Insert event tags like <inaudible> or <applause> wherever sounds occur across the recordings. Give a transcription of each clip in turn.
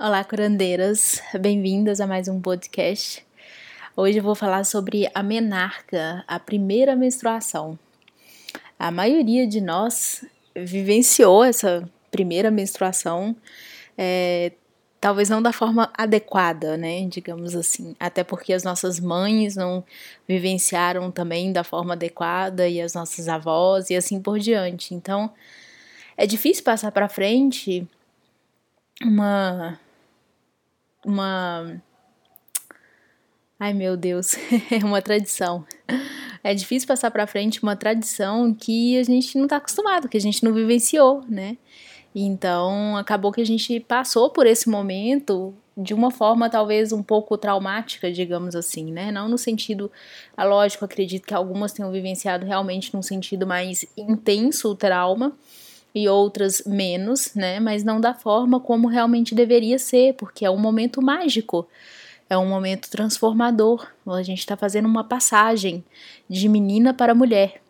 Olá, curandeiras, bem-vindas a mais um podcast. Hoje eu vou falar sobre a menarca, a primeira menstruação. A maioria de nós vivenciou essa primeira menstruação, é, talvez não da forma adequada, né, digamos assim, até porque as nossas mães não vivenciaram também da forma adequada e as nossas avós e assim por diante. Então, é difícil passar para frente uma uma. Ai meu Deus, <laughs> é uma tradição. É difícil passar para frente uma tradição que a gente não está acostumado, que a gente não vivenciou, né? Então acabou que a gente passou por esse momento de uma forma talvez um pouco traumática, digamos assim, né? Não no sentido, é lógico, acredito que algumas tenham vivenciado realmente num sentido mais intenso o trauma, e outras menos, né? Mas não da forma como realmente deveria ser, porque é um momento mágico, é um momento transformador. A gente está fazendo uma passagem de menina para mulher.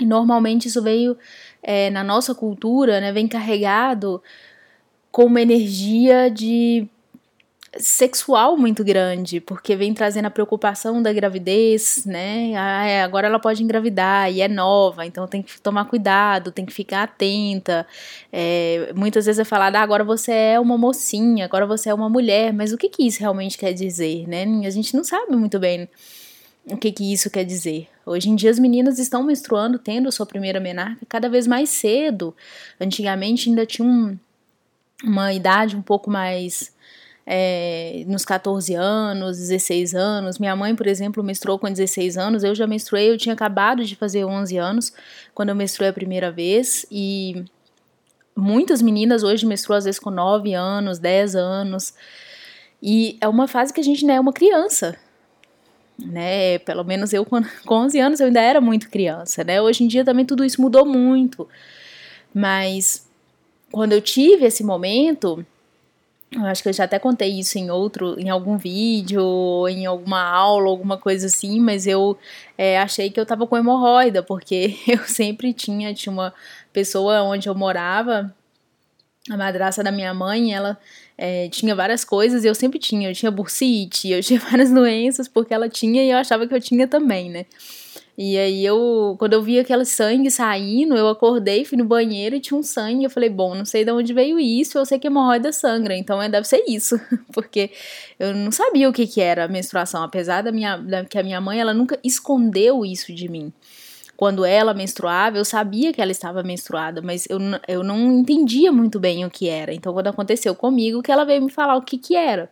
E normalmente isso veio é, na nossa cultura, né? Vem carregado com uma energia de sexual muito grande, porque vem trazendo a preocupação da gravidez, né? Ah, é, agora ela pode engravidar e é nova, então tem que tomar cuidado, tem que ficar atenta. É, muitas vezes é falado, ah, agora você é uma mocinha, agora você é uma mulher, mas o que, que isso realmente quer dizer, né? A gente não sabe muito bem o que, que isso quer dizer. Hoje em dia as meninas estão menstruando, tendo sua primeira menarca cada vez mais cedo. Antigamente ainda tinha um, uma idade um pouco mais é, nos 14 anos, 16 anos. Minha mãe, por exemplo, menstruou com 16 anos. Eu já menstruei, eu tinha acabado de fazer 11 anos quando eu menstruei a primeira vez. E muitas meninas hoje menstruam às vezes com 9 anos, 10 anos. E é uma fase que a gente não é uma criança, né? Pelo menos eu <laughs> com 11 anos eu ainda era muito criança, né? Hoje em dia também tudo isso mudou muito. Mas quando eu tive esse momento, eu acho que eu já até contei isso em outro, em algum vídeo, em alguma aula, alguma coisa assim, mas eu é, achei que eu tava com hemorroida, porque <laughs> eu sempre tinha, tinha uma pessoa onde eu morava, a madraça da minha mãe, ela é, tinha várias coisas e eu sempre tinha, eu tinha bursite, eu tinha <laughs> várias doenças porque ela tinha e eu achava que eu tinha também, né? E aí eu, quando eu vi aquele sangue saindo, eu acordei, fui no banheiro e tinha um sangue. Eu falei, bom, não sei de onde veio isso, eu sei que hemorroida sangra, então é, deve ser isso. <laughs> Porque eu não sabia o que, que era a menstruação, apesar da minha, da, que a minha mãe, ela nunca escondeu isso de mim. Quando ela menstruava, eu sabia que ela estava menstruada, mas eu, eu não entendia muito bem o que era. Então, quando aconteceu comigo, que ela veio me falar o que que era.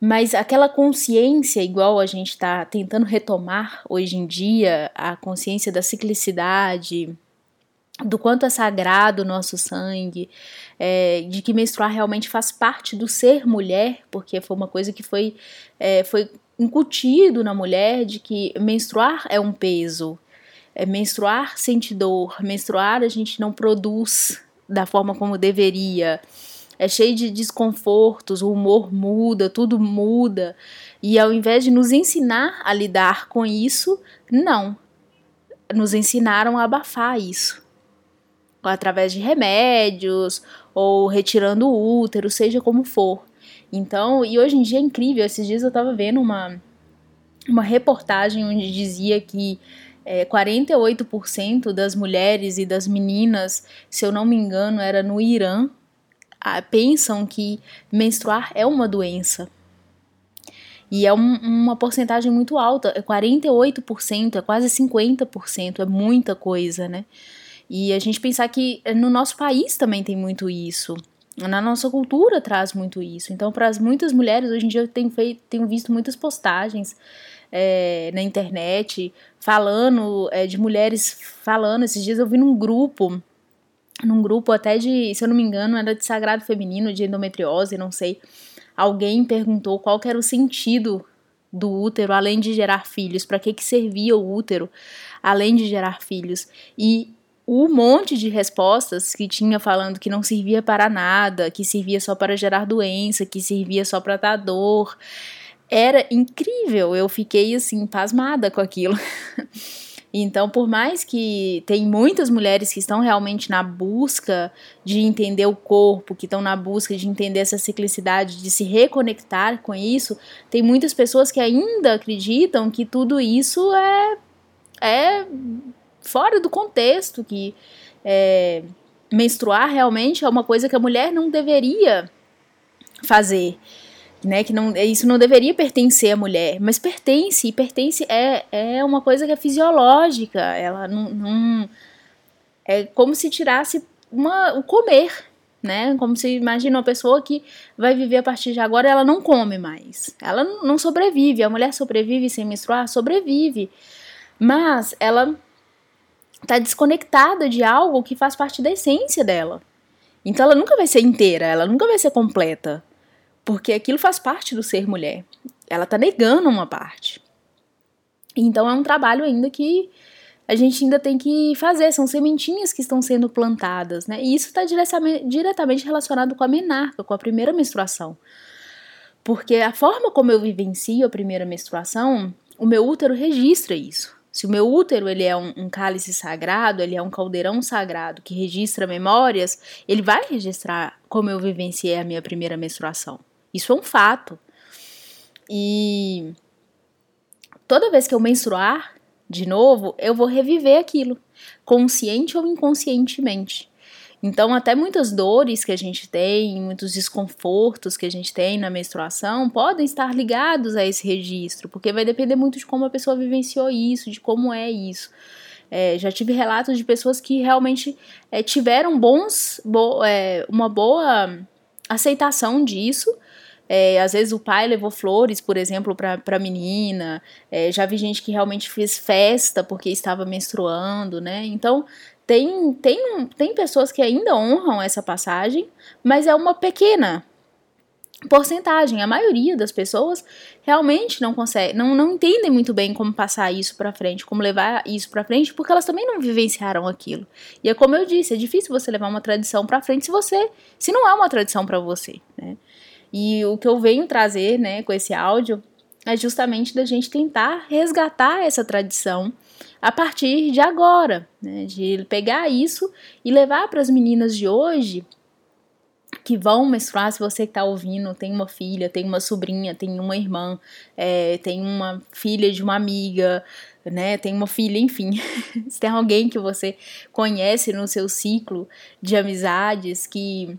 Mas aquela consciência, igual a gente está tentando retomar hoje em dia, a consciência da ciclicidade, do quanto é sagrado o nosso sangue, é, de que menstruar realmente faz parte do ser mulher, porque foi uma coisa que foi, é, foi incutido na mulher de que menstruar é um peso, é, menstruar sente dor, menstruar a gente não produz da forma como deveria é cheio de desconfortos, o humor muda, tudo muda. E ao invés de nos ensinar a lidar com isso, não. Nos ensinaram a abafar isso. Através de remédios ou retirando o útero, seja como for. Então, e hoje em dia é incrível. Esses dias eu tava vendo uma, uma reportagem onde dizia que é, 48% das mulheres e das meninas, se eu não me engano, era no Irã, pensam que menstruar é uma doença. E é um, uma porcentagem muito alta, é 48%, é quase 50%, é muita coisa, né? E a gente pensar que no nosso país também tem muito isso. Na nossa cultura traz muito isso. Então, para as muitas mulheres, hoje em dia eu tenho, feito, tenho visto muitas postagens é, na internet falando é, de mulheres falando. Esses dias eu vi num grupo num grupo até de, se eu não me engano, era de sagrado feminino, de endometriose, não sei. Alguém perguntou qual era o sentido do útero além de gerar filhos, para que que servia o útero além de gerar filhos? E um monte de respostas que tinha falando que não servia para nada, que servia só para gerar doença, que servia só para dar dor. Era incrível, eu fiquei assim pasmada com aquilo. <laughs> Então, por mais que tem muitas mulheres que estão realmente na busca de entender o corpo, que estão na busca de entender essa ciclicidade, de se reconectar com isso, tem muitas pessoas que ainda acreditam que tudo isso é, é fora do contexto, que é, menstruar realmente é uma coisa que a mulher não deveria fazer né, que não, isso não deveria pertencer à mulher, mas pertence, e pertence é, é uma coisa que é fisiológica, ela não, não é como se tirasse uma, o comer, né, como se imagina uma pessoa que vai viver a partir de agora, ela não come mais, ela não sobrevive, a mulher sobrevive sem menstruar, sobrevive, mas ela está desconectada de algo que faz parte da essência dela, então ela nunca vai ser inteira, ela nunca vai ser completa, porque aquilo faz parte do ser mulher. Ela está negando uma parte. Então é um trabalho ainda que a gente ainda tem que fazer, são sementinhas que estão sendo plantadas, né? E isso está diretamente relacionado com a menarca, com a primeira menstruação. Porque a forma como eu vivencio a primeira menstruação, o meu útero registra isso. Se o meu útero ele é um, um, cálice sagrado, ele é um caldeirão sagrado que registra memórias, ele vai registrar como eu vivenciei a minha primeira menstruação. Isso é um fato. E toda vez que eu menstruar de novo, eu vou reviver aquilo, consciente ou inconscientemente. Então, até muitas dores que a gente tem, muitos desconfortos que a gente tem na menstruação podem estar ligados a esse registro, porque vai depender muito de como a pessoa vivenciou isso, de como é isso. É, já tive relatos de pessoas que realmente é, tiveram bons, bo é, uma boa aceitação disso, é, às vezes o pai levou flores, por exemplo, para a menina. É, já vi gente que realmente fez festa porque estava menstruando, né? Então tem, tem, tem pessoas que ainda honram essa passagem, mas é uma pequena porcentagem. A maioria das pessoas realmente não consegue, não, não entendem muito bem como passar isso para frente, como levar isso para frente, porque elas também não vivenciaram aquilo. E é como eu disse, é difícil você levar uma tradição para frente se você, se não é uma tradição para você, né? E o que eu venho trazer, né, com esse áudio é justamente da gente tentar resgatar essa tradição a partir de agora, né, de pegar isso e levar para as meninas de hoje que vão menstruar, se você está ouvindo tem uma filha, tem uma sobrinha, tem uma irmã, é, tem uma filha de uma amiga, né, tem uma filha, enfim, <laughs> se tem alguém que você conhece no seu ciclo de amizades que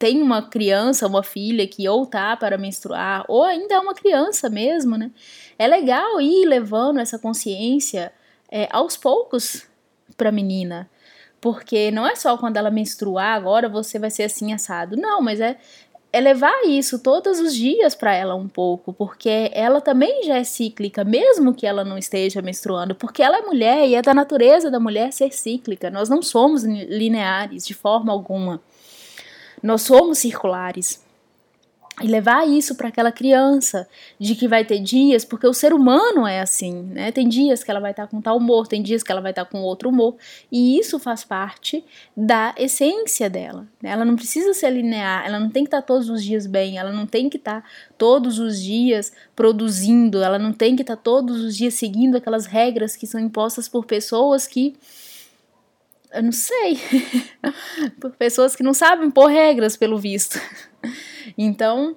tem uma criança, uma filha que ou tá para menstruar, ou ainda é uma criança mesmo, né? É legal ir levando essa consciência é, aos poucos para a menina. Porque não é só quando ela menstruar, agora você vai ser assim assado. Não, mas é, é levar isso todos os dias para ela um pouco, porque ela também já é cíclica, mesmo que ela não esteja menstruando, porque ela é mulher e é da natureza da mulher ser cíclica. Nós não somos lineares de forma alguma. Nós somos circulares. E levar isso para aquela criança, de que vai ter dias, porque o ser humano é assim, né? Tem dias que ela vai estar tá com tal humor, tem dias que ela vai estar tá com outro humor, e isso faz parte da essência dela. Né? Ela não precisa ser linear, ela não tem que estar tá todos os dias bem, ela não tem que estar todos os dias produzindo, ela não tem que estar todos os dias seguindo aquelas regras que são impostas por pessoas que eu não sei, <laughs> por pessoas que não sabem pôr regras, pelo visto. Então,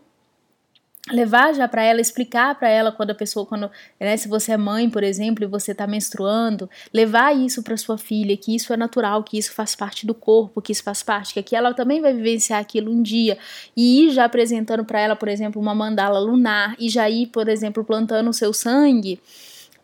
levar já para ela, explicar para ela quando a pessoa, quando, né, se você é mãe, por exemplo, e você está menstruando, levar isso para sua filha, que isso é natural, que isso faz parte do corpo, que isso faz parte, que aqui ela também vai vivenciar aquilo um dia, e ir já apresentando para ela, por exemplo, uma mandala lunar, e já ir, por exemplo, plantando o seu sangue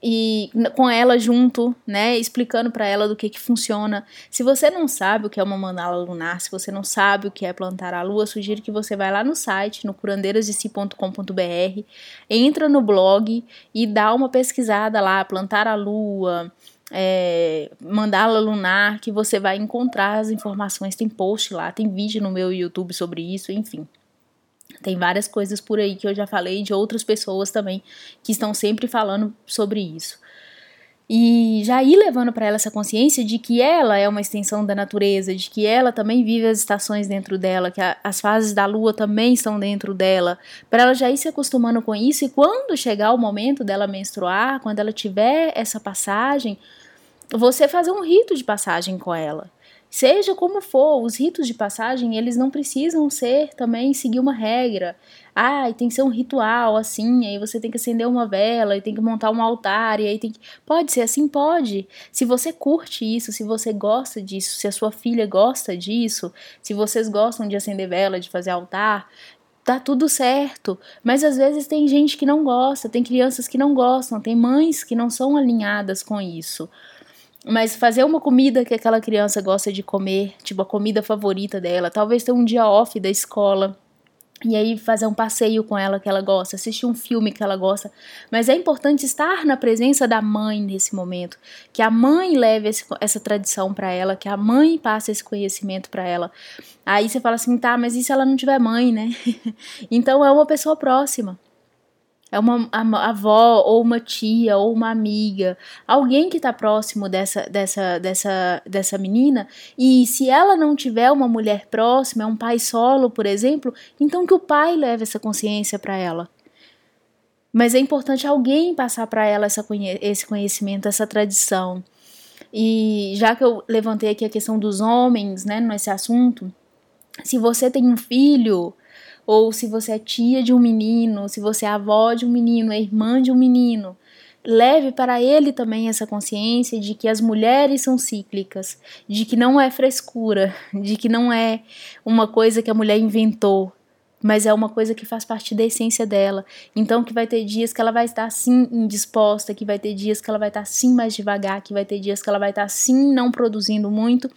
e com ela junto, né, explicando para ela do que que funciona. Se você não sabe o que é uma mandala lunar, se você não sabe o que é plantar a lua, sugiro que você vá lá no site, no curandeirasdesi.com.br, entra no blog e dá uma pesquisada lá, plantar a lua, é, mandala lunar, que você vai encontrar as informações, tem post lá, tem vídeo no meu YouTube sobre isso, enfim. Tem várias coisas por aí que eu já falei de outras pessoas também que estão sempre falando sobre isso. e já ir levando para ela essa consciência de que ela é uma extensão da natureza, de que ela também vive as estações dentro dela, que a, as fases da lua também estão dentro dela, para ela já ir se acostumando com isso e quando chegar o momento dela menstruar, quando ela tiver essa passagem, você fazer um rito de passagem com ela. Seja como for, os ritos de passagem, eles não precisam ser também seguir uma regra. Ah, tem que ser um ritual assim, aí você tem que acender uma vela, e tem que montar um altar, e aí tem que. Pode ser assim? Pode. Se você curte isso, se você gosta disso, se a sua filha gosta disso, se vocês gostam de acender vela, de fazer altar, tá tudo certo. Mas às vezes tem gente que não gosta, tem crianças que não gostam, tem mães que não são alinhadas com isso. Mas fazer uma comida que aquela criança gosta de comer, tipo a comida favorita dela, talvez ter um dia off da escola. E aí fazer um passeio com ela que ela gosta, assistir um filme que ela gosta. Mas é importante estar na presença da mãe nesse momento, que a mãe leve esse, essa tradição para ela, que a mãe passe esse conhecimento para ela. Aí você fala assim, tá, mas e se ela não tiver mãe, né? <laughs> então é uma pessoa próxima. É uma avó, ou uma tia, ou uma amiga, alguém que está próximo dessa, dessa, dessa, dessa menina. E se ela não tiver uma mulher próxima, é um pai solo, por exemplo, então que o pai leve essa consciência para ela. Mas é importante alguém passar para ela essa, esse conhecimento, essa tradição. E já que eu levantei aqui a questão dos homens, né, nesse assunto, se você tem um filho, ou se você é tia de um menino, se você é avó de um menino, é irmã de um menino. Leve para ele também essa consciência de que as mulheres são cíclicas, de que não é frescura, <laughs> de que não é uma coisa que a mulher inventou, mas é uma coisa que faz parte da essência dela. Então que vai ter dias que ela vai estar assim indisposta, que vai ter dias que ela vai estar assim mais devagar, que vai ter dias que ela vai estar assim não produzindo muito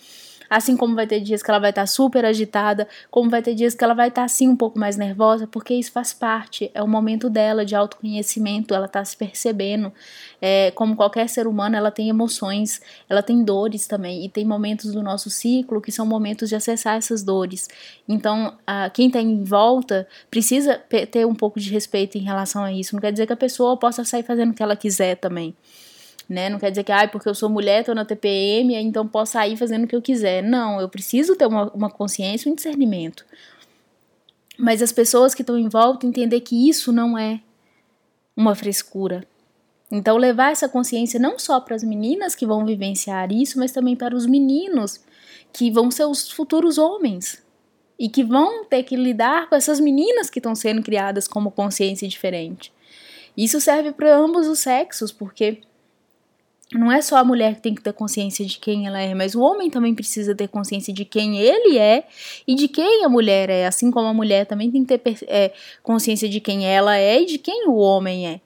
Assim como vai ter dias que ela vai estar tá super agitada, como vai ter dias que ela vai estar tá, assim um pouco mais nervosa, porque isso faz parte, é o momento dela de autoconhecimento, ela está se percebendo. É, como qualquer ser humano, ela tem emoções, ela tem dores também, e tem momentos do nosso ciclo que são momentos de acessar essas dores. Então, a, quem está em volta precisa ter um pouco de respeito em relação a isso. Não quer dizer que a pessoa possa sair fazendo o que ela quiser também né? Não quer dizer que, ah, porque eu sou mulher, tô na TPM, então posso sair fazendo o que eu quiser. Não, eu preciso ter uma, uma consciência, um discernimento. Mas as pessoas que estão em volta entender que isso não é uma frescura. Então, levar essa consciência não só para as meninas que vão vivenciar isso, mas também para os meninos que vão ser os futuros homens e que vão ter que lidar com essas meninas que estão sendo criadas como consciência diferente. Isso serve para ambos os sexos, porque não é só a mulher que tem que ter consciência de quem ela é, mas o homem também precisa ter consciência de quem ele é e de quem a mulher é, assim como a mulher também tem que ter é, consciência de quem ela é e de quem o homem é.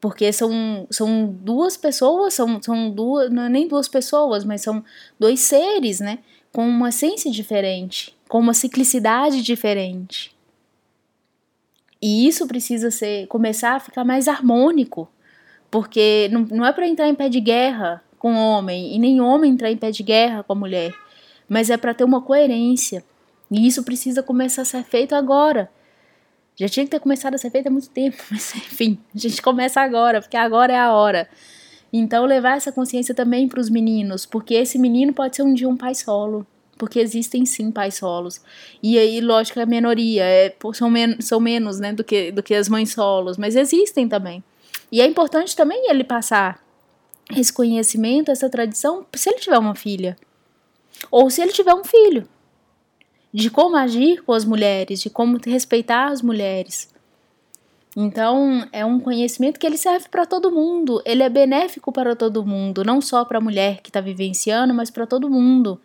Porque são, são duas pessoas, são, são duas, não é nem duas pessoas, mas são dois seres, né? Com uma essência diferente, com uma ciclicidade diferente. E isso precisa ser começar a ficar mais harmônico porque não, não é para entrar em pé de guerra com homem, e nem homem entrar em pé de guerra com a mulher, mas é para ter uma coerência. E isso precisa começar a ser feito agora. Já tinha que ter começado a ser feito há muito tempo, <laughs> mas enfim, a gente começa agora, porque agora é a hora. Então, levar essa consciência também para os meninos, porque esse menino pode ser um dia um pai solo, porque existem sim pais solos. E aí, lógico, é a minoria, é, são, men são menos né, do, que, do que as mães solos, mas existem também. E é importante também ele passar esse conhecimento, essa tradição, se ele tiver uma filha. Ou se ele tiver um filho. De como agir com as mulheres, de como respeitar as mulheres. Então, é um conhecimento que ele serve para todo mundo, ele é benéfico para todo mundo, não só para a mulher que está vivenciando, mas para todo mundo.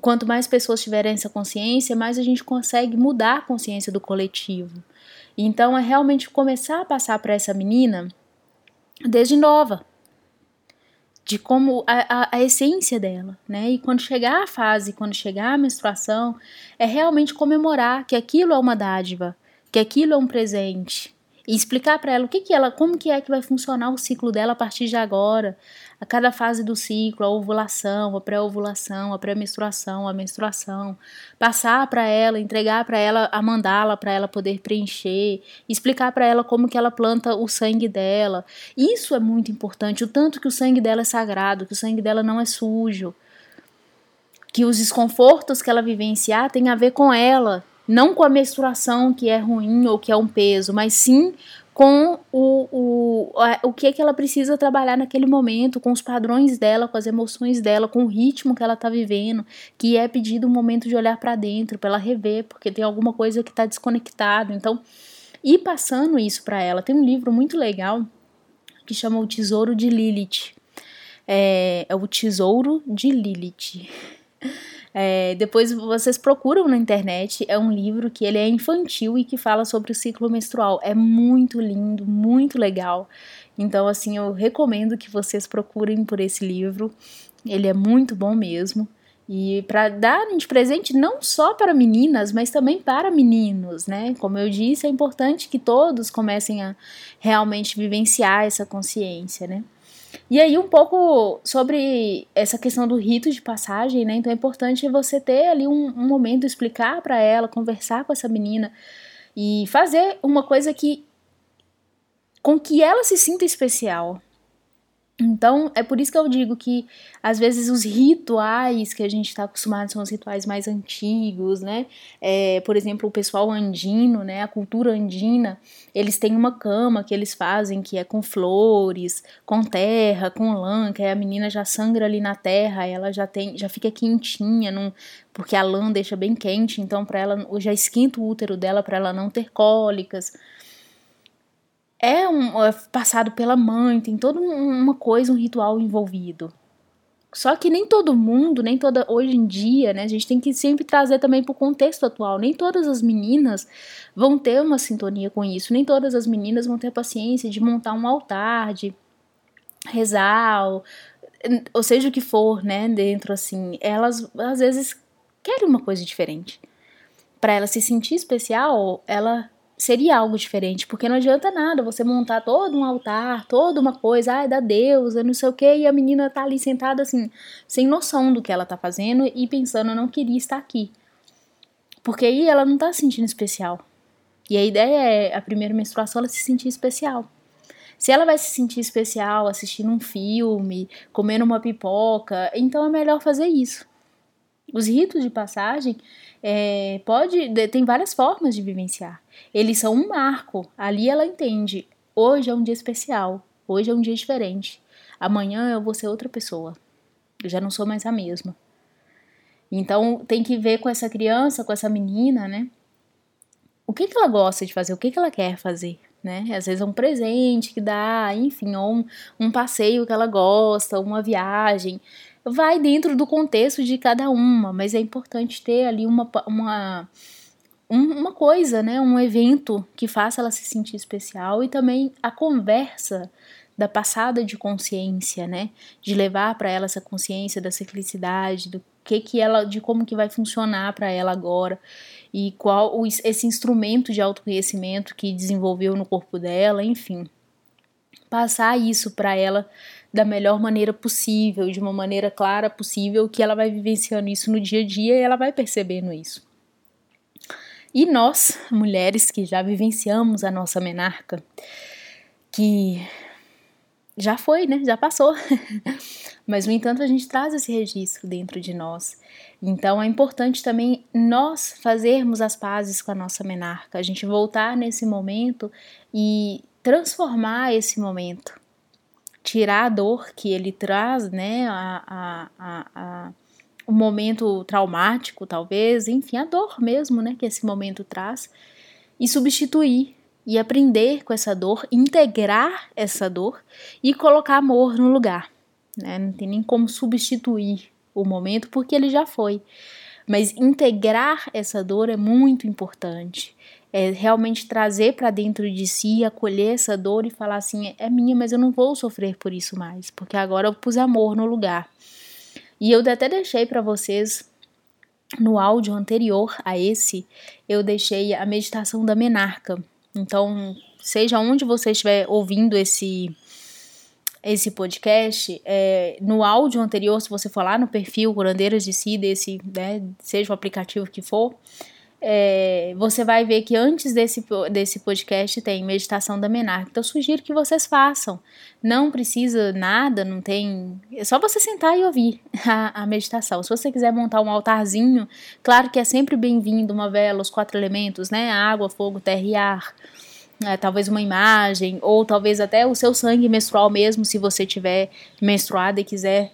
Quanto mais pessoas tiverem essa consciência, mais a gente consegue mudar a consciência do coletivo. Então é realmente começar a passar para essa menina desde nova, de como a, a, a, essência dela, né? E quando chegar a fase, quando chegar a menstruação, é realmente comemorar que aquilo é uma dádiva, que aquilo é um presente e explicar para ela o que que ela, como que é que vai funcionar o ciclo dela a partir de agora, a cada fase do ciclo, a ovulação, a pré-ovulação, a pré-menstruação, a menstruação, passar para ela, entregar para ela a mandala para ela poder preencher, explicar para ela como que ela planta o sangue dela. Isso é muito importante, o tanto que o sangue dela é sagrado, que o sangue dela não é sujo, que os desconfortos que ela vivenciar tem a ver com ela, não com a menstruação que é ruim ou que é um peso, mas sim com o, o, o que, é que ela precisa trabalhar naquele momento, com os padrões dela, com as emoções dela, com o ritmo que ela está vivendo, que é pedido um momento de olhar para dentro, para ela rever, porque tem alguma coisa que está desconectado. Então, ir passando isso para ela. Tem um livro muito legal que chama O Tesouro de Lilith. É, é o Tesouro de Lilith. É, depois vocês procuram na internet, é um livro que ele é infantil e que fala sobre o ciclo menstrual. É muito lindo, muito legal. Então, assim, eu recomendo que vocês procurem por esse livro. Ele é muito bom mesmo. E para dar de presente não só para meninas, mas também para meninos, né? Como eu disse, é importante que todos comecem a realmente vivenciar essa consciência, né? E aí, um pouco sobre essa questão do rito de passagem, né? Então é importante você ter ali um, um momento, explicar para ela, conversar com essa menina e fazer uma coisa que com que ela se sinta especial, então, é por isso que eu digo que às vezes os rituais que a gente está acostumado são os rituais mais antigos, né? É, por exemplo, o pessoal andino, né? A cultura andina, eles têm uma cama que eles fazem que é com flores, com terra, com lã, que aí a menina já sangra ali na terra, ela já tem, já fica quentinha, não, porque a lã deixa bem quente, então para ela já esquenta o útero dela para ela não ter cólicas é, um, é passado pela mãe, tem toda uma coisa, um ritual envolvido. Só que nem todo mundo, nem toda hoje em dia, né? A gente tem que sempre trazer também para o contexto atual. Nem todas as meninas vão ter uma sintonia com isso. Nem todas as meninas vão ter paciência de montar um altar, de rezar, ou, ou seja o que for, né? Dentro assim, elas às vezes querem uma coisa diferente. Para ela se sentir especial, ela seria algo diferente, porque não adianta nada você montar todo um altar, toda uma coisa, ai, da deusa, não sei o que, e a menina tá ali sentada assim, sem noção do que ela tá fazendo e pensando, eu não queria estar aqui. Porque aí ela não tá se sentindo especial. E a ideia é, a primeira menstruação, ela se sentir especial. Se ela vai se sentir especial assistindo um filme, comendo uma pipoca, então é melhor fazer isso. Os ritos de passagem é, pode tem várias formas de vivenciar. Eles são um marco. Ali ela entende. Hoje é um dia especial. Hoje é um dia diferente. Amanhã eu vou ser outra pessoa. Eu já não sou mais a mesma. Então tem que ver com essa criança, com essa menina, né? O que, que ela gosta de fazer? O que, que ela quer fazer? Né? Às vezes é um presente que dá, enfim, ou um, um passeio que ela gosta, uma viagem vai dentro do contexto de cada uma, mas é importante ter ali uma, uma, uma coisa, né, um evento que faça ela se sentir especial e também a conversa da passada de consciência, né, de levar para ela essa consciência da ciclicidade, do que que ela, de como que vai funcionar para ela agora e qual esse instrumento de autoconhecimento que desenvolveu no corpo dela, enfim, passar isso para ela da melhor maneira possível, de uma maneira clara possível, que ela vai vivenciando isso no dia a dia e ela vai percebendo isso. E nós, mulheres que já vivenciamos a nossa menarca, que já foi, né? Já passou. <laughs> Mas, no entanto, a gente traz esse registro dentro de nós. Então, é importante também nós fazermos as pazes com a nossa menarca, a gente voltar nesse momento e transformar esse momento tirar a dor que ele traz, né, a, a, a, um momento traumático, talvez, enfim, a dor mesmo, né, que esse momento traz, e substituir e aprender com essa dor, integrar essa dor e colocar amor no lugar, né? Não tem nem como substituir o momento porque ele já foi. Mas integrar essa dor é muito importante é realmente trazer para dentro de si, acolher essa dor e falar assim: é minha, mas eu não vou sofrer por isso mais, porque agora eu pus amor no lugar. E eu até deixei para vocês no áudio anterior a esse, eu deixei a meditação da menarca. Então, seja onde você estiver ouvindo esse esse podcast, é, no áudio anterior, se você for lá no perfil Curandeiras de Si, desse, né, seja o aplicativo que for, é, você vai ver que antes desse, desse podcast tem meditação da menarca. Então, eu sugiro que vocês façam. Não precisa nada, não tem. É só você sentar e ouvir a, a meditação. Se você quiser montar um altarzinho, claro que é sempre bem-vindo uma vela, os quatro elementos, né? Água, fogo, terra e ar. É, talvez uma imagem, ou talvez até o seu sangue menstrual mesmo, se você tiver menstruada e quiser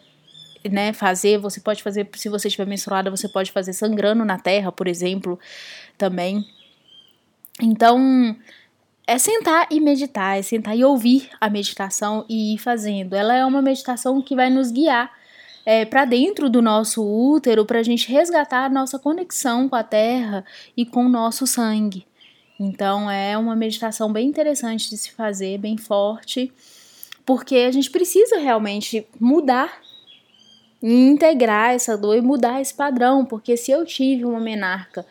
né, fazer, você pode fazer, se você estiver menstruada, você pode fazer sangrando na terra, por exemplo, também. Então, é sentar e meditar, é sentar e ouvir a meditação e ir fazendo. Ela é uma meditação que vai nos guiar é, para dentro do nosso útero, para a gente resgatar a nossa conexão com a terra e com o nosso sangue. Então, é uma meditação bem interessante de se fazer, bem forte, porque a gente precisa realmente mudar integrar essa dor e mudar esse padrão, porque se eu tive uma menarca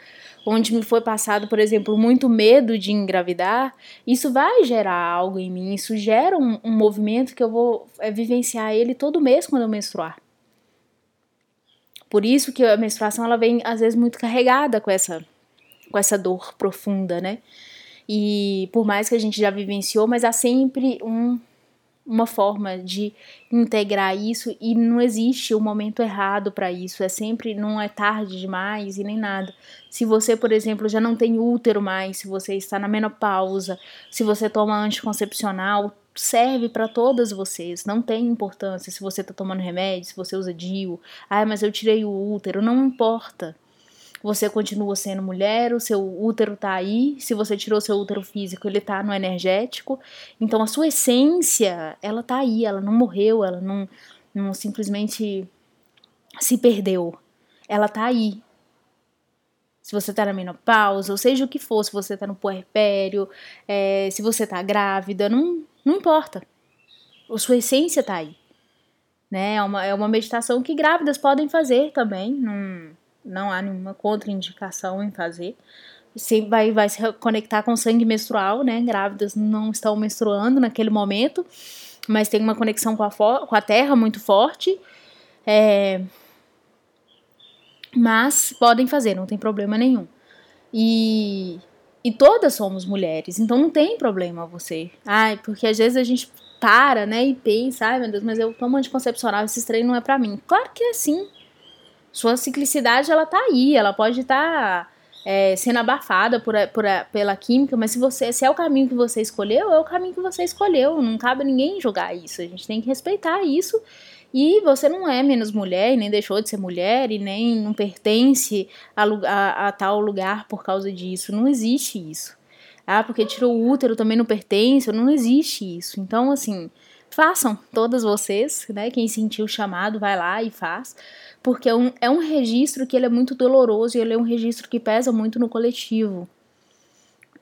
onde me foi passado, por exemplo, muito medo de engravidar, isso vai gerar algo em mim, isso gera um, um movimento que eu vou é, vivenciar ele todo mês quando eu menstruar. Por isso que a menstruação ela vem às vezes muito carregada com essa com essa dor profunda, né? E por mais que a gente já vivenciou, mas há sempre um uma forma de integrar isso e não existe o um momento errado para isso, é sempre não é tarde demais e nem nada. Se você, por exemplo, já não tem útero mais, se você está na menopausa, se você toma anticoncepcional, serve para todas vocês, não tem importância se você está tomando remédio, se você usa DIU, ah, mas eu tirei o útero, não importa você continua sendo mulher, o seu útero tá aí. Se você tirou seu útero físico, ele tá no energético. Então a sua essência, ela tá aí, ela não morreu, ela não, não simplesmente se perdeu. Ela tá aí. Se você tá na menopausa, ou seja o que for, se você tá no puerpério, é, se você tá grávida, não, não importa. A sua essência tá aí. Né? É, uma, é uma meditação que grávidas podem fazer também. Não não há nenhuma contraindicação em fazer. Você vai, vai se conectar com sangue menstrual, né? Grávidas não estão menstruando naquele momento, mas tem uma conexão com a, com a terra muito forte. É, mas podem fazer, não tem problema nenhum. E, e todas somos mulheres, então não tem problema você. Ai, porque às vezes a gente para, né, e pensa, ai meu Deus, mas eu tomo anticoncepcional, esse treino não é para mim. Claro que é sim. Sua ciclicidade, ela tá aí, ela pode estar tá, é, sendo abafada por, por, pela química, mas se você se é o caminho que você escolheu, é o caminho que você escolheu. Não cabe ninguém julgar isso. A gente tem que respeitar isso. E você não é menos mulher, e nem deixou de ser mulher, e nem não pertence a, a, a tal lugar por causa disso. Não existe isso. Ah, porque tirou o útero também não pertence, não existe isso. Então, assim, façam, todas vocês, né? Quem sentiu o chamado, vai lá e faz porque é um, é um registro que ele é muito doloroso e ele é um registro que pesa muito no coletivo.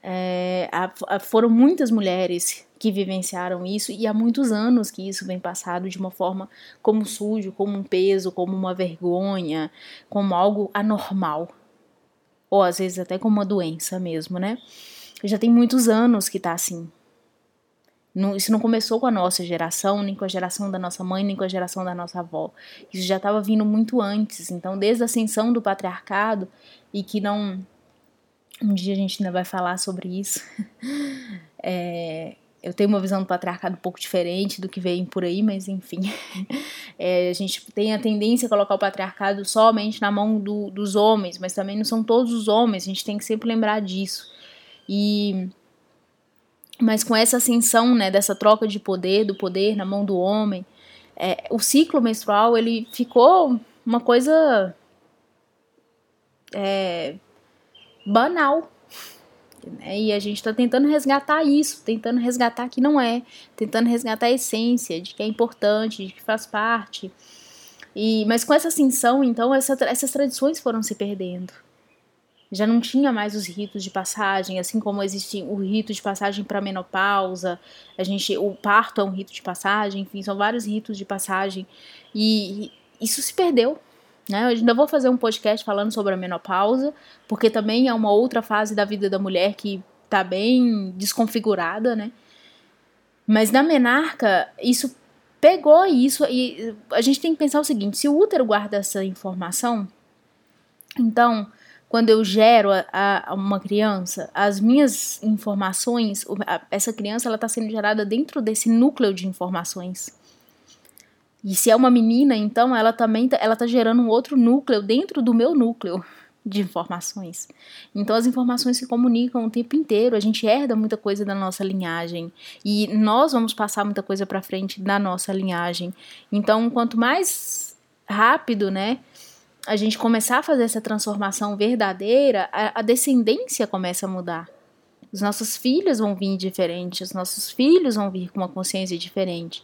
É, a, a, foram muitas mulheres que vivenciaram isso e há muitos anos que isso vem passado de uma forma como sujo, como um peso, como uma vergonha, como algo anormal. Ou às vezes até como uma doença mesmo, né? Já tem muitos anos que tá assim. Não, isso não começou com a nossa geração, nem com a geração da nossa mãe, nem com a geração da nossa avó. Isso já estava vindo muito antes. Então, desde a ascensão do patriarcado, e que não. Um dia a gente ainda vai falar sobre isso. <laughs> é, eu tenho uma visão do patriarcado um pouco diferente do que vem por aí, mas enfim. <laughs> É, a gente tem a tendência a colocar o patriarcado somente na mão do, dos homens, mas também não são todos os homens, a gente tem que sempre lembrar disso. E mas com essa ascensão, né, dessa troca de poder, do poder na mão do homem, é, o ciclo menstrual ele ficou uma coisa é, banal. Né? E a gente está tentando resgatar isso, tentando resgatar que não é, tentando resgatar a essência de que é importante, de que faz parte. E, mas com essa ascensão, então, essa, essas tradições foram se perdendo já não tinha mais os ritos de passagem, assim como existe o rito de passagem para menopausa, a gente, o parto é um rito de passagem, enfim, são vários ritos de passagem e isso se perdeu. Né? Eu ainda vou fazer um podcast falando sobre a menopausa, porque também é uma outra fase da vida da mulher que tá bem desconfigurada, né? Mas na menarca, isso pegou isso e a gente tem que pensar o seguinte: se o útero guarda essa informação, então quando eu gero a, a, uma criança, as minhas informações, essa criança ela está sendo gerada dentro desse núcleo de informações. E se é uma menina, então ela também tá, ela tá gerando um outro núcleo dentro do meu núcleo de informações. Então as informações se comunicam o tempo inteiro, a gente herda muita coisa da nossa linhagem e nós vamos passar muita coisa para frente da nossa linhagem. Então, quanto mais rápido, né, a gente começar a fazer essa transformação verdadeira, a, a descendência começa a mudar. Os nossos filhos vão vir diferentes, os nossos filhos vão vir com uma consciência diferente.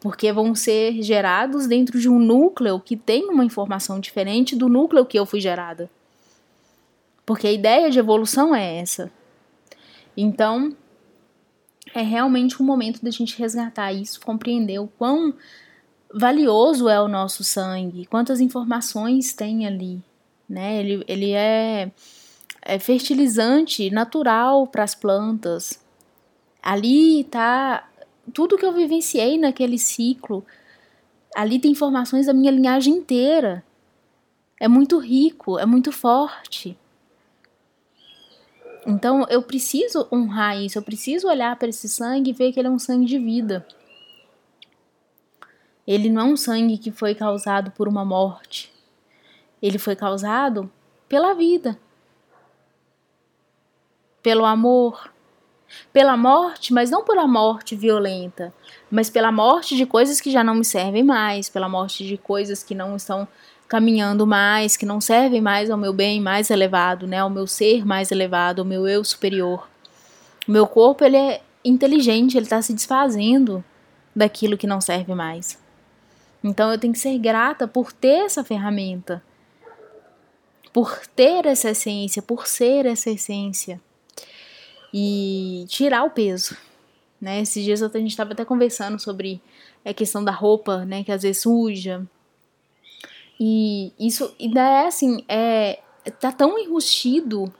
Porque vão ser gerados dentro de um núcleo que tem uma informação diferente do núcleo que eu fui gerada. Porque a ideia de evolução é essa. Então, é realmente um momento da gente resgatar isso, compreender o quão valioso é o nosso sangue, quantas informações tem ali, né? Ele, ele é, é fertilizante natural para as plantas. Ali tá tudo que eu vivenciei naquele ciclo. Ali tem informações da minha linhagem inteira. É muito rico, é muito forte. Então eu preciso honrar isso, eu preciso olhar para esse sangue e ver que ele é um sangue de vida. Ele não é um sangue que foi causado por uma morte. Ele foi causado pela vida, pelo amor, pela morte, mas não por a morte violenta, mas pela morte de coisas que já não me servem mais, pela morte de coisas que não estão caminhando mais, que não servem mais ao meu bem mais elevado, né, ao meu ser mais elevado, ao meu eu superior. O meu corpo ele é inteligente, ele está se desfazendo daquilo que não serve mais. Então eu tenho que ser grata por ter essa ferramenta, por ter essa essência, por ser essa essência e tirar o peso. Né? Esses dias a gente estava até conversando sobre a questão da roupa, né, que às vezes suja. E isso, e daí é assim, é, tá tão enrustido,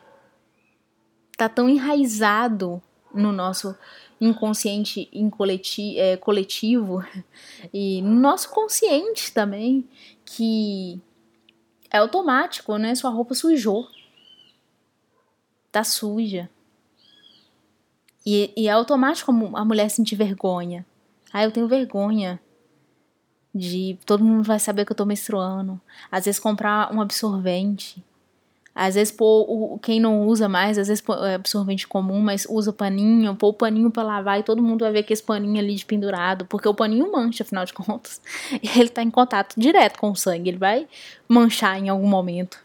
tá tão enraizado no nosso inconsciente incoleti é, coletivo <laughs> e no nosso consciente também, que é automático, né? Sua roupa sujou. Tá suja. E, e é automático a mulher sentir vergonha. Ah, eu tenho vergonha de todo mundo vai saber que eu tô menstruando. Às vezes comprar um absorvente às vezes pôr o, quem não usa mais, às vezes é absorvente comum, mas usa paninho, pôr o paninho para lavar e todo mundo vai ver que esse paninho ali de pendurado, porque o paninho mancha, afinal de contas. <laughs> Ele tá em contato direto com o sangue, ele vai manchar em algum momento.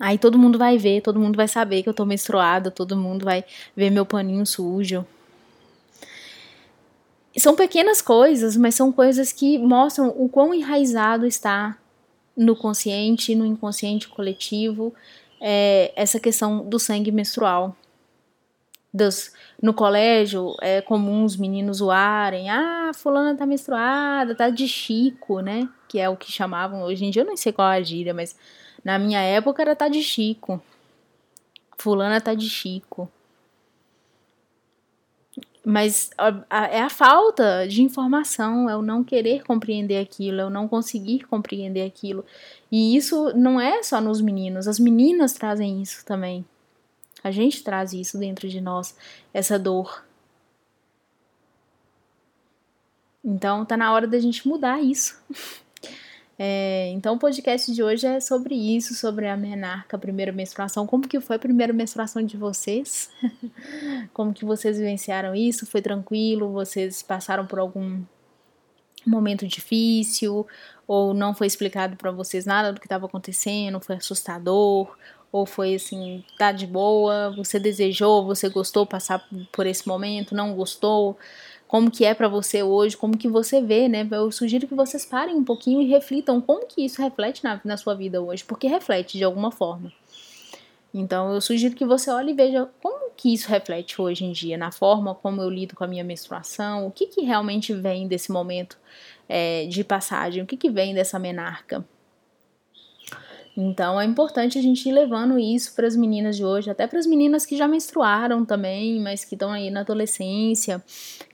Aí todo mundo vai ver, todo mundo vai saber que eu tô menstruada, todo mundo vai ver meu paninho sujo. São pequenas coisas, mas são coisas que mostram o quão enraizado está no consciente e no inconsciente coletivo é, essa questão do sangue menstrual. Dos, no colégio é comum os meninos zoarem, ah, fulana tá menstruada, tá de chico, né? Que é o que chamavam, hoje em dia eu não sei qual é a gíria, mas na minha época era tá de chico. Fulana tá de chico. Mas a, a, é a falta de informação, é o não querer compreender aquilo, é o não conseguir compreender aquilo. E isso não é só nos meninos, as meninas trazem isso também. A gente traz isso dentro de nós, essa dor. Então tá na hora da gente mudar isso. <laughs> É, então o podcast de hoje é sobre isso, sobre a menarca, a primeira menstruação. Como que foi a primeira menstruação de vocês? <laughs> Como que vocês vivenciaram isso? Foi tranquilo? Vocês passaram por algum momento difícil? Ou não foi explicado para vocês nada do que estava acontecendo? Foi assustador? Ou foi assim, tá de boa? Você desejou? Você gostou passar por esse momento? Não gostou? Como que é para você hoje, como que você vê, né? Eu sugiro que vocês parem um pouquinho e reflitam como que isso reflete na, na sua vida hoje, porque reflete de alguma forma. Então eu sugiro que você olhe e veja como que isso reflete hoje em dia, na forma como eu lido com a minha menstruação, o que que realmente vem desse momento é, de passagem, o que que vem dessa menarca. Então é importante a gente ir levando isso para as meninas de hoje, até para as meninas que já menstruaram também, mas que estão aí na adolescência,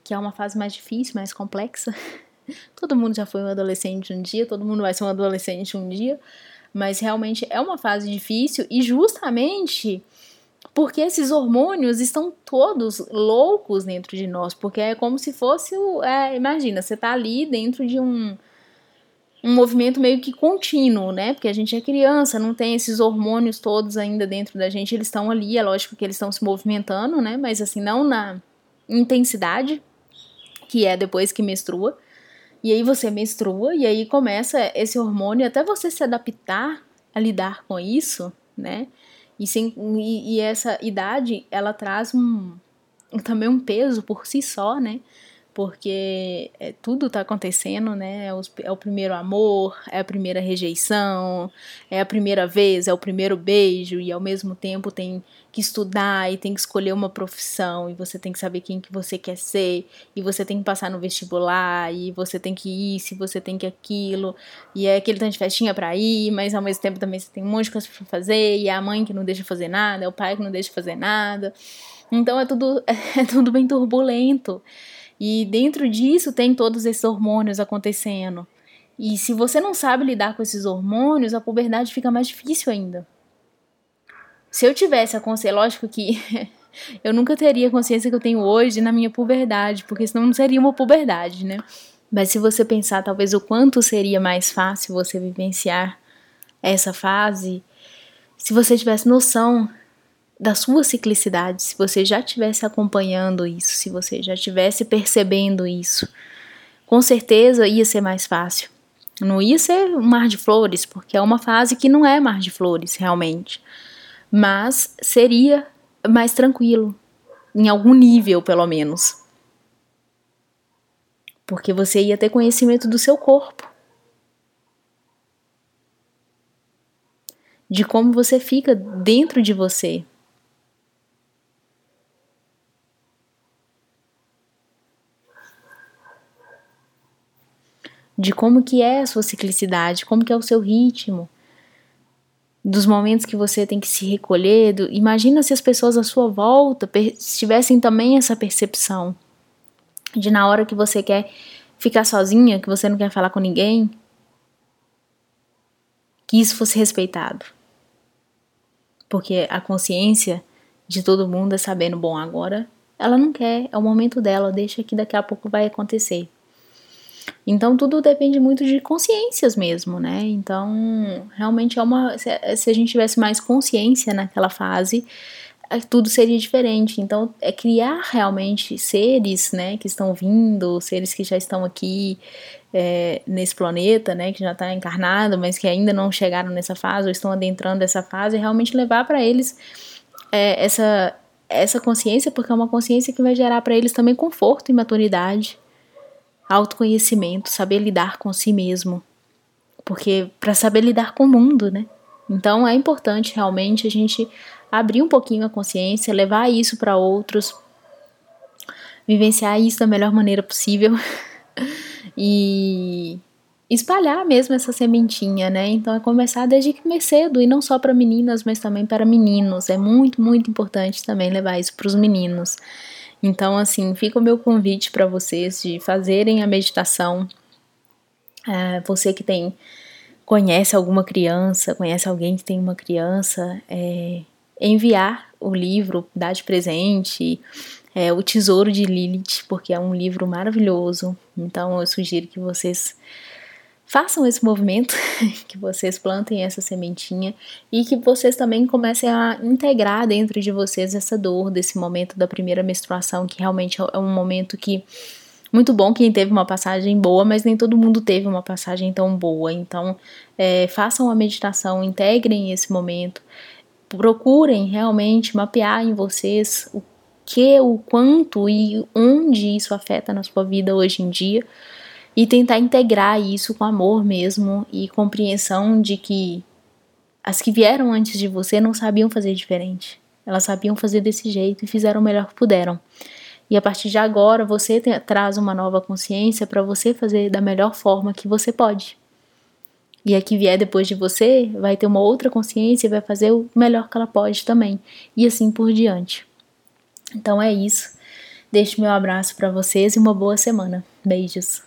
que é uma fase mais difícil, mais complexa. <laughs> todo mundo já foi um adolescente um dia, todo mundo vai ser um adolescente um dia, mas realmente é uma fase difícil e justamente porque esses hormônios estão todos loucos dentro de nós, porque é como se fosse o. É, imagina, você tá ali dentro de um um movimento meio que contínuo, né? Porque a gente é criança, não tem esses hormônios todos ainda dentro da gente, eles estão ali, é lógico que eles estão se movimentando, né? Mas assim, não na intensidade que é depois que menstrua. E aí você menstrua e aí começa esse hormônio até você se adaptar a lidar com isso, né? E, sem, e, e essa idade, ela traz um, também um peso por si só, né? Porque é, tudo está acontecendo, né? É o, é o, primeiro amor, é a primeira rejeição, é a primeira vez, é o primeiro beijo, e ao mesmo tempo tem que estudar e tem que escolher uma profissão, e você tem que saber quem que você quer ser, e você tem que passar no vestibular, e você tem que ir, se você tem que aquilo, e é aquele tanto de festinha para ir, mas ao mesmo tempo também você tem um monte de coisa pra fazer, e é a mãe que não deixa fazer nada, é o pai que não deixa fazer nada. Então é tudo, <laughs> é tudo bem turbulento. E dentro disso tem todos esses hormônios acontecendo. E se você não sabe lidar com esses hormônios, a puberdade fica mais difícil ainda. Se eu tivesse a consciência, lógico que <laughs> eu nunca teria a consciência que eu tenho hoje na minha puberdade, porque senão não seria uma puberdade, né? Mas se você pensar talvez o quanto seria mais fácil você vivenciar essa fase, se você tivesse noção da sua ciclicidade, se você já estivesse acompanhando isso, se você já estivesse percebendo isso, com certeza ia ser mais fácil. Não ia ser um mar de flores, porque é uma fase que não é mar de flores, realmente. Mas seria mais tranquilo, em algum nível, pelo menos. Porque você ia ter conhecimento do seu corpo. De como você fica dentro de você, de como que é a sua ciclicidade, como que é o seu ritmo, dos momentos que você tem que se recolher. Do, imagina se as pessoas à sua volta tivessem também essa percepção de na hora que você quer ficar sozinha, que você não quer falar com ninguém, que isso fosse respeitado. Porque a consciência de todo mundo é sabendo, bom, agora ela não quer, é o momento dela, deixa que daqui a pouco vai acontecer. Então tudo depende muito de consciências mesmo, né? Então realmente é uma. Se, a gente tivesse mais consciência naquela fase, é, tudo seria diferente. Então é criar realmente seres, né, que estão vindo, seres que já estão aqui é, nesse planeta, né, que já está encarnado, mas que ainda não chegaram nessa fase ou estão adentrando essa fase, realmente levar para eles é, essa essa consciência, porque é uma consciência que vai gerar para eles também conforto e maturidade autoconhecimento, saber lidar com si mesmo. Porque para saber lidar com o mundo, né? Então é importante realmente a gente abrir um pouquinho a consciência, levar isso para outros, vivenciar isso da melhor maneira possível <laughs> e espalhar mesmo essa sementinha, né? Então é começar desde cedo e não só para meninas, mas também para meninos. É muito, muito importante também levar isso para os meninos. Então, assim, fica o meu convite para vocês de fazerem a meditação. É, você que tem conhece alguma criança, conhece alguém que tem uma criança, é, enviar o livro, dar de presente, é, O Tesouro de Lilith, porque é um livro maravilhoso. Então, eu sugiro que vocês façam esse movimento, <laughs> que vocês plantem essa sementinha e que vocês também comecem a integrar dentro de vocês essa dor desse momento da primeira menstruação, que realmente é um momento que muito bom quem teve uma passagem boa, mas nem todo mundo teve uma passagem tão boa. Então, é, façam a meditação, integrem esse momento, procurem realmente mapear em vocês o que, o quanto e onde isso afeta na sua vida hoje em dia e tentar integrar isso com amor mesmo e compreensão de que as que vieram antes de você não sabiam fazer diferente. Elas sabiam fazer desse jeito e fizeram o melhor que puderam. E a partir de agora você traz uma nova consciência para você fazer da melhor forma que você pode. E a que vier depois de você vai ter uma outra consciência e vai fazer o melhor que ela pode também. E assim por diante. Então é isso. Deixo meu abraço para vocês e uma boa semana. Beijos.